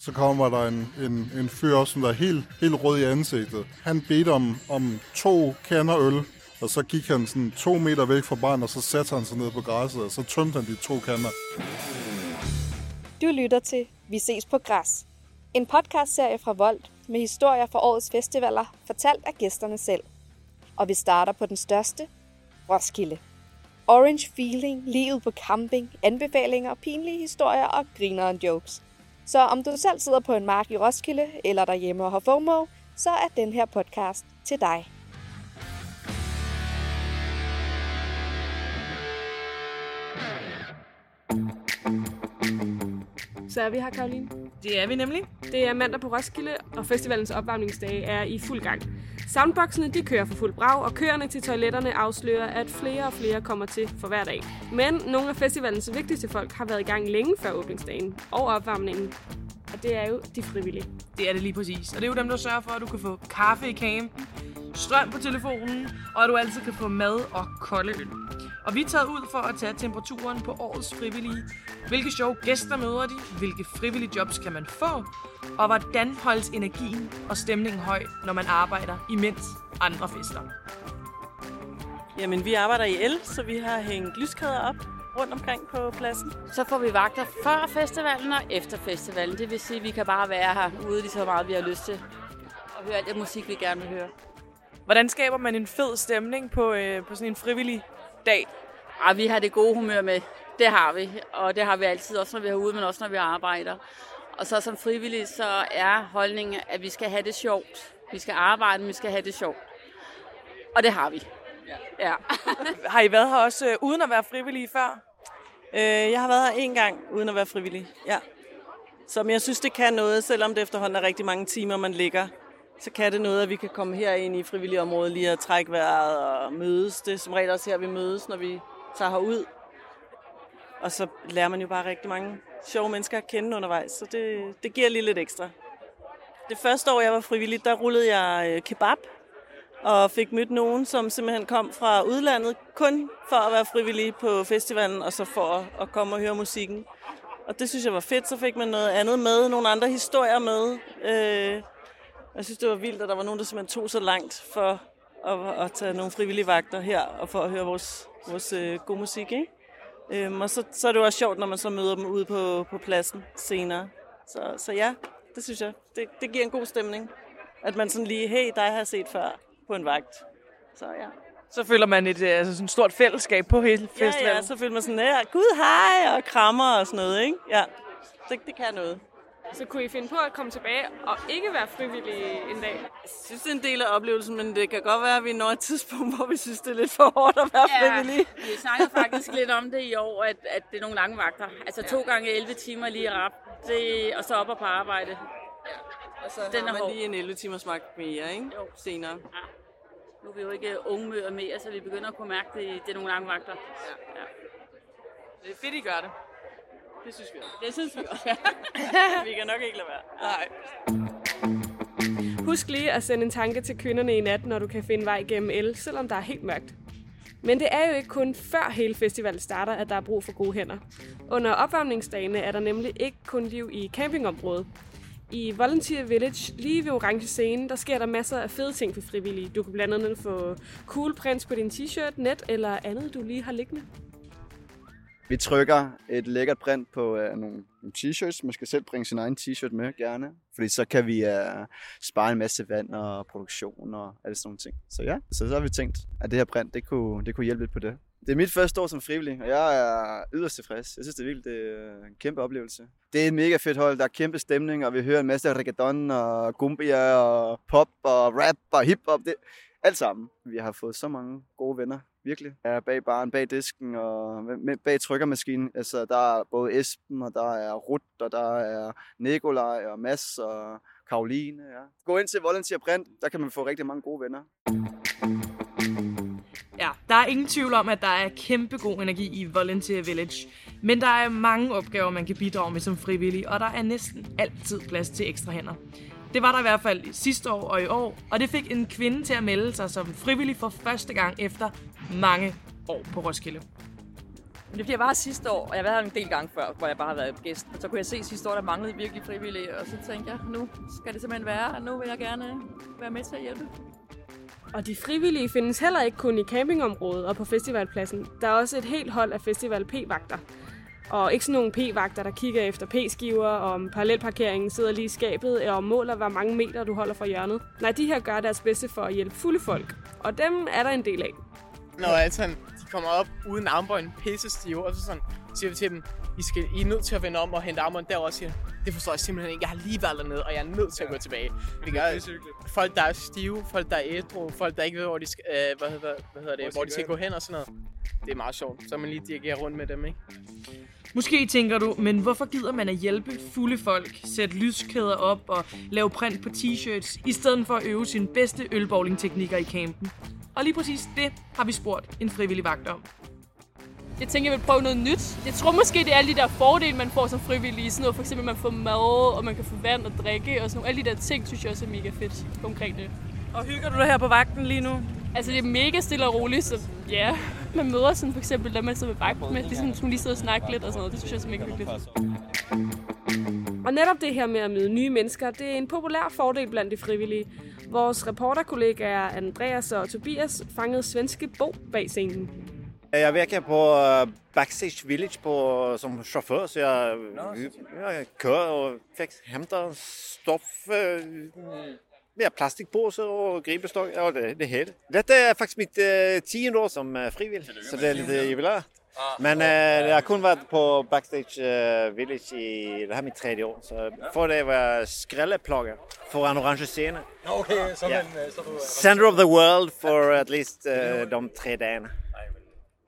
så kommer der en, en, en fyr, som der er helt, helt rød i ansigtet. Han bedte om, om to kander øl, og så gik han sådan to meter væk fra barnet, og så satte han sig ned på græsset, og så tømte han de to kander. Du lytter til Vi ses på græs. En podcastserie fra Volt med historier fra årets festivaler, fortalt af gæsterne selv. Og vi starter på den største, Roskilde. Orange feeling, livet på camping, anbefalinger, pinlige historier og grineren jokes. Så om du selv sidder på en mark i Roskilde eller derhjemme og har FOMO, så er den her podcast til dig. Så er vi her, Karoline. Det er vi nemlig. Det er mandag på Roskilde, og festivalens opvarmningsdage er i fuld gang. Soundboxene de kører for fuld brag, og køerne til toiletterne afslører, at flere og flere kommer til for hver dag. Men nogle af festivalens vigtigste folk har været i gang længe før åbningsdagen og opvarmningen. Og det er jo de frivillige. Det er det lige præcis. Og det er jo dem, der sørger for, at du kan få kaffe i campen, strøm på telefonen, og at du altid kan få mad og kolde øl. Og vi er taget ud for at tage temperaturen på årets frivillige. Hvilke sjove gæster møder de? Hvilke frivillige jobs kan man få? Og hvordan holdes energien og stemningen høj, når man arbejder imens andre fester? Jamen, vi arbejder i el, så vi har hængt lyskæder op rundt omkring på pladsen. Så får vi vagter før festivalen og efter festivalen. Det vil sige, at vi kan bare være her ude lige så meget, vi har lyst til. Og høre alt det musik, vi gerne vil høre. Hvordan skaber man en fed stemning på, øh, på sådan en frivillig dag? Og vi har det gode humør med. Det har vi. Og det har vi altid, også når vi er ude, men også når vi arbejder. Og så som frivillig, så er holdningen, at vi skal have det sjovt. Vi skal arbejde, men vi skal have det sjovt. Og det har vi. Ja. Har I været her også øh, uden at være frivillige før? Øh, jeg har været her en gang uden at være frivillig. Ja. Som jeg synes, det kan noget, selvom det efterhånden er rigtig mange timer, man ligger. Så kan det noget, at vi kan komme her ind i frivillige område lige at trække vejret og mødes. Det er som regel også her, vi mødes, når vi tager herud. Og så lærer man jo bare rigtig mange sjove mennesker at kende undervejs, så det, det giver lige lidt ekstra. Det første år, jeg var frivillig, der rullede jeg øh, kebab og fik mødt nogen, som simpelthen kom fra udlandet, kun for at være frivillig på festivalen, og så for at komme og høre musikken. Og det synes jeg var fedt, så fik man noget andet med, nogle andre historier med. Øh, jeg synes, det var vildt, at der var nogen, der simpelthen tog så langt for at, at tage nogle frivillige vagter her, og for at høre vores, vores øh, god musik, ikke? Øhm, og så, så er det jo også sjovt, når man så møder dem ude på, på pladsen senere. Så, så ja, det synes jeg. Det, det giver en god stemning. At man sådan lige, hey, dig har jeg set før på en vagt. Så ja. Så føler man et øh, altså sådan stort fællesskab på hele festivalen. Ja, ja, så føler man sådan, ja, gud hej, og krammer og sådan noget, ikke? Ja, det, det kan noget. Så kunne I finde på at komme tilbage og ikke være frivillige en dag? Jeg synes, det er en del af oplevelsen, men det kan godt være, at vi når et tidspunkt, hvor vi synes, det er lidt for hårdt at være ja, frivillige. vi snakkede faktisk lidt om det i år, at, at det er nogle lange vagter. Altså to gange 11 timer lige rap, det, og så op og på arbejde. Ja. Og så Den har man lige en 11 timers magt mere, ikke? Jo. Senere. Ja. Nu er vi jo ikke unge møder mere, så vi begynder at kunne mærke, at det, det er nogle lange vagter. Ja. ja. Det er fedt, I gør det. Det synes vi også. Det synes vi også. vi kan nok ikke lade være. Nej. Husk lige at sende en tanke til kvinderne i nat, når du kan finde vej gennem el, selvom der er helt mørkt. Men det er jo ikke kun før hele festivalen starter, at der er brug for gode hænder. Under opvarmningsdagene er der nemlig ikke kun liv i campingområdet. I Volunteer Village, lige ved orange scene, der sker der masser af fede ting for frivillige. Du kan blandt andet få cool prints på din t-shirt, net eller andet, du lige har liggende. Vi trykker et lækkert print på øh, nogle, nogle t-shirts. Man skal selv bringe sin egen t-shirt med, gerne. Fordi så kan vi øh, spare en masse vand og produktion og alle sådan nogle ting. Så ja, så, så har vi tænkt, at det her print, det kunne, det kunne hjælpe lidt på det. Det er mit første år som frivillig, og jeg er yderst tilfreds. Jeg synes, det er vildt. Det er en kæmpe oplevelse. Det er et mega fedt hold. Der er kæmpe stemning, og vi hører en masse reggaeton og gumbia og pop og rap og hiphop. Det, alt sammen. Vi har fået så mange gode venner virkelig. Jeg er bag baren, bag disken og bag trykkermaskinen. Altså, der er både Esben, og der er Rut, og der er Nikolaj og Mads og Karoline. Ja. Gå ind til Volunteer Print, der kan man få rigtig mange gode venner. Ja, der er ingen tvivl om, at der er kæmpe god energi i Volunteer Village. Men der er mange opgaver, man kan bidrage med som frivillig, og der er næsten altid plads til ekstra hænder. Det var der i hvert fald sidste år og i år, og det fik en kvinde til at melde sig som frivillig for første gang efter mange år på Roskilde. Men det bliver bare sidste år, og jeg har været her en del gange før, hvor jeg bare har været gæst. Og så kunne jeg se sidste år, der manglede virkelig frivillige, og så tænkte jeg, nu skal det simpelthen være, og nu vil jeg gerne være med til at hjælpe. Og de frivillige findes heller ikke kun i campingområdet og på festivalpladsen. Der er også et helt hold af festival P-vagter. Og ikke sådan nogle P-vagter, der kigger efter P-skiver, og om parallelparkeringen sidder lige i skabet, og måler, hvor mange meter du holder fra hjørnet. Nej, de her gør deres bedste for at hjælpe fulde folk. Og dem er der en del af. Når altså, de kommer op uden armbøjen pisse stive, og så sådan, siger vi til dem, I, skal, I er nødt til at vende om og hente armbøjen derovre, og siger, det forstår jeg simpelthen ikke. Jeg har lige været dernede, og jeg er nødt til at gå tilbage. Det gør folk, der er stive, folk, der er ædru, folk, der ikke ved, hvor de skal, øh, hvad, hedder, hvad hedder det, hvor de skal gå hen og sådan noget. Det er meget sjovt. Så man lige dirigerer rundt med dem, ikke? Måske tænker du, men hvorfor gider man at hjælpe fulde folk, sætte lyskæder op og lave print på t-shirts, i stedet for at øve sine bedste ølbowling-teknikker i campen? Og lige præcis det har vi spurgt en frivillig vagt om. Jeg tænker, jeg vil prøve noget nyt. Jeg tror måske, det er alle de der fordele, man får som frivillig. Sådan noget, for eksempel, man får mad, og man kan få vand og drikke, og sådan noget. Alle de der ting, synes jeg også er mega fedt konkret. Og hygger du dig her på vagten lige nu? Altså, det er mega stille og roligt, så ja. Man møder sådan for eksempel, der man sidder ved vagten med, ligesom man lige sidder og snakker lidt og sådan noget. Det synes jeg også er mega hyggeligt. Og netop det her med at møde nye mennesker, det er en populær fordel blandt de frivillige. Vores reporterkollegaer Andreas og Tobias fangede svenske Bo bag scenen. Jeg virker på øh, Backstage Village på, som chauffør, så jeg, jeg kører og fik, henter stof, øh, ja, plastikpose og gribestok og det, det hele. Dette er faktisk mit øh, 10. år som øh, frivillig, så det er lidt øh, jubilæer. Men øh, jeg har kun været på Backstage øh, Village i, det her er mit tredje år, så for det var skrælleplukker foran orange scene. Okay, så, Ja. yeah. men, så du er... Center of the world for at least øh, de tre dagene.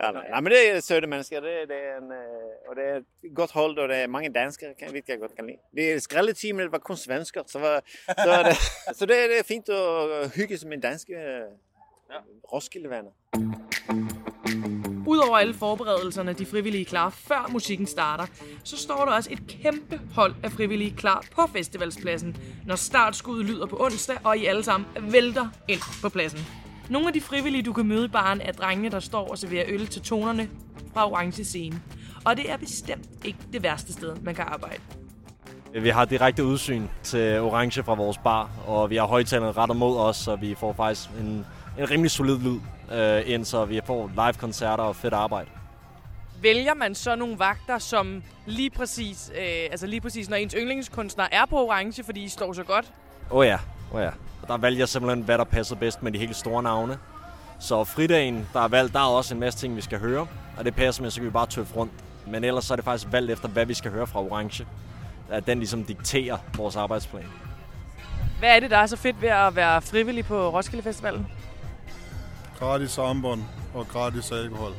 Ja, nej, nej, men det er søde mennesker, det, det er en, øh, og det er et godt hold, og det er mange danskere, kan, hvilket jeg godt kan lide. Det skrælleteamet, det var kun svensker, så, var, så, er det, så det, det er fint at hygge sig med danske øh, Roskilde-venner. Udover alle forberedelserne, de frivillige klar før musikken starter, så står der også et kæmpe hold af frivillige klar på festivalspladsen, når startskuddet lyder på onsdag, og I alle sammen vælter ind på pladsen. Nogle af de frivillige, du kan møde i baren, er drengene, der står og serverer øl til tonerne fra Orange Scene. Og det er bestemt ikke det værste sted, man kan arbejde. Vi har direkte udsyn til Orange fra vores bar, og vi har højtalerne rettet mod os, så vi får faktisk en, en rimelig solid lyd øh, ind, så vi får live-koncerter og fedt arbejde. Vælger man så nogle vagter, som lige præcis, øh, altså lige præcis når ens yndlingskunstner er på orange, fordi I står så godt? Åh oh ja, åh oh ja. Og der valgte jeg simpelthen, hvad der passer bedst med de helt store navne. Så fridagen, der er valgt, der er også en masse ting, vi skal høre, og det passer med, så kan vi bare tøffe rundt. Men ellers så er det faktisk valgt efter, hvad vi skal høre fra Orange. At den ligesom dikterer vores arbejdsplan. Hvad er det, der er så fedt ved at være frivillig på Roskilde Festivalen? Gratis armbånd og gratis alkohol.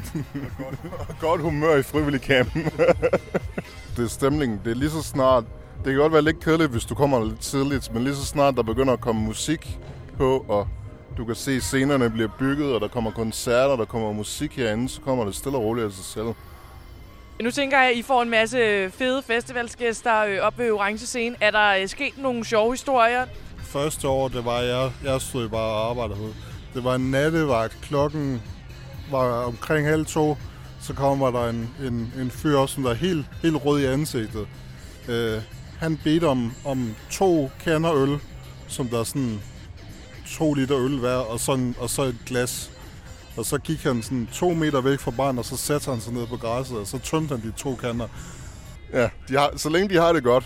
Godt humør i frivillig campen. det er stemningen. Det er lige så snart... Det kan godt være lidt kedeligt, hvis du kommer lidt tidligt, men lige så snart der begynder at komme musik på, og du kan se scenerne bliver bygget, og der kommer koncerter, der kommer musik herinde, så kommer det stille og roligt af sig selv. Nu tænker jeg, at I får en masse fede festivalsgæster øh, op ved Orange Scene. Er der øh, sket nogle sjove historier? Første år, det var jeg, jeg stod bare og arbejdede. Det var en nattevagt. Klokken var omkring halv to. Så kommer der en, en, en fyr som der er helt, helt rød i ansigtet. Øh, han bedte om, om to kander øl, som der er sådan to liter øl hver, og, sådan, og så et glas. Og så gik han sådan to meter væk fra barn, og så satte han sig ned på græsset, og så tømte han de to kander. Ja, de har, så længe de har det godt.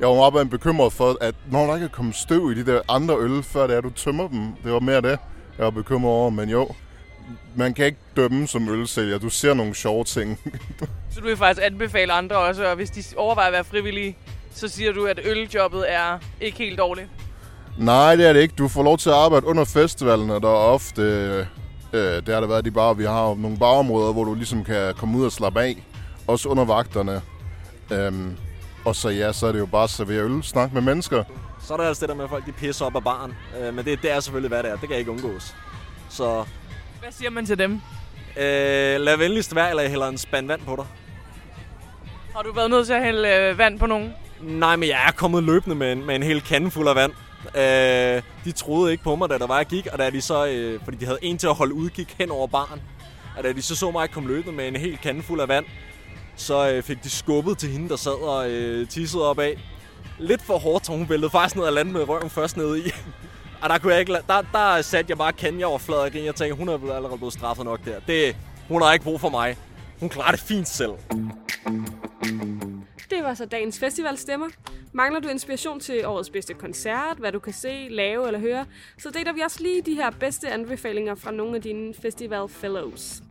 Jeg var meget bekymret for, at når der ikke er kommet støv i de der andre øl, før det er, du tømmer dem. Det var mere det, jeg var bekymret over. Men jo, man kan ikke dømme som ølsælger. Du ser nogle sjove ting. Så du vil faktisk anbefale andre også, og hvis de overvejer at være frivillige, så siger du, at øljobbet er ikke helt dårligt. Nej, det er det ikke. Du får lov til at arbejde under festivalen, og der er ofte... Øh, det har der været de bar. Vi har nogle barområder, hvor du ligesom kan komme ud og slappe af. Også under vagterne. Øhm, og så ja, så er det jo bare at servere øl, snakke med mennesker. Så er der altså det der med, at folk de pisser op af baren. Øh, men det, det er selvfølgelig, hvad det er. Det kan ikke undgås. Så Hvad siger man til dem? øh, lad venligst være, eller jeg hælder en spand vand på dig. Har du været nødt til at hælde øh, vand på nogen? Nej, men jeg er kommet løbende med en, med en hel kande fuld af vand. Øh, de troede ikke på mig, da der var, jeg gik, og da de så, øh, fordi de havde en til at holde udkig hen over baren. at da de så så mig komme løbende med en hel kande fuld af vand, så øh, fik de skubbet til hende, der sad og øh, tissede op af. Lidt for hårdt, så hun væltede faktisk ned og landede med røven først nede i. og der, kunne jeg ikke, der, der satte jeg bare kende over fladet igen. Jeg tænkte, hun er allerede blevet straffet nok der. Det, hun har ikke brug for mig. Hun klarer det fint selv. Det var så dagens festivalstemmer. Mangler du inspiration til årets bedste koncert, hvad du kan se, lave eller høre, så deler vi også lige de her bedste anbefalinger fra nogle af dine festival fellows.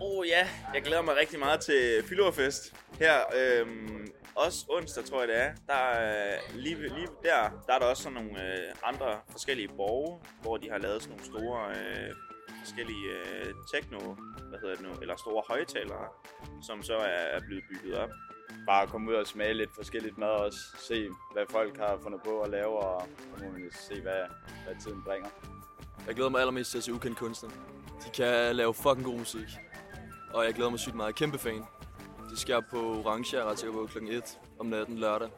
Oh ja, jeg glæder mig rigtig meget til Fylderfest. Her, øhm, også onsdag tror jeg det er. Der er lige, lige der, der er der også sådan nogle øh, andre forskellige borge, hvor de har lavet sådan nogle store øh, forskellige øh, techno, hvad hedder det nu, eller store højtalere, som så er, er blevet bygget op. Bare komme ud og smage lidt forskelligt mad også. Se, hvad folk har fundet på at lave, og så må man se, hvad, hvad tiden bringer. Jeg glæder mig allermest til at se ukendt kunstner. De kan lave fucking god musik. Og jeg glæder mig sygt meget. Kæmpe fan. Det sker på Orange, jeg er ret sikker på klokken 1 om natten lørdag.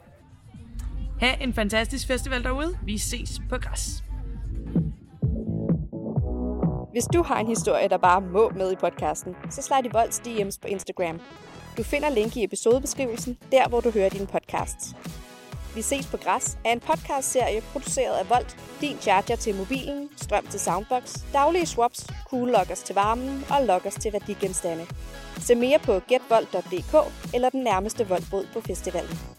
Ha' en fantastisk festival derude. Vi ses på græs. Hvis du har en historie, der bare må med i podcasten, så slide i Volds DM's på Instagram. Du finder link i episodebeskrivelsen, der hvor du hører dine podcasts. Vi ses på Græs er en podcastserie produceret af Volt, din charger til mobilen, strøm til soundbox, daglige swaps, cool lockers til varmen og lockers til værdigenstande. Se mere på getvolt.dk eller den nærmeste voldbod på festivalen.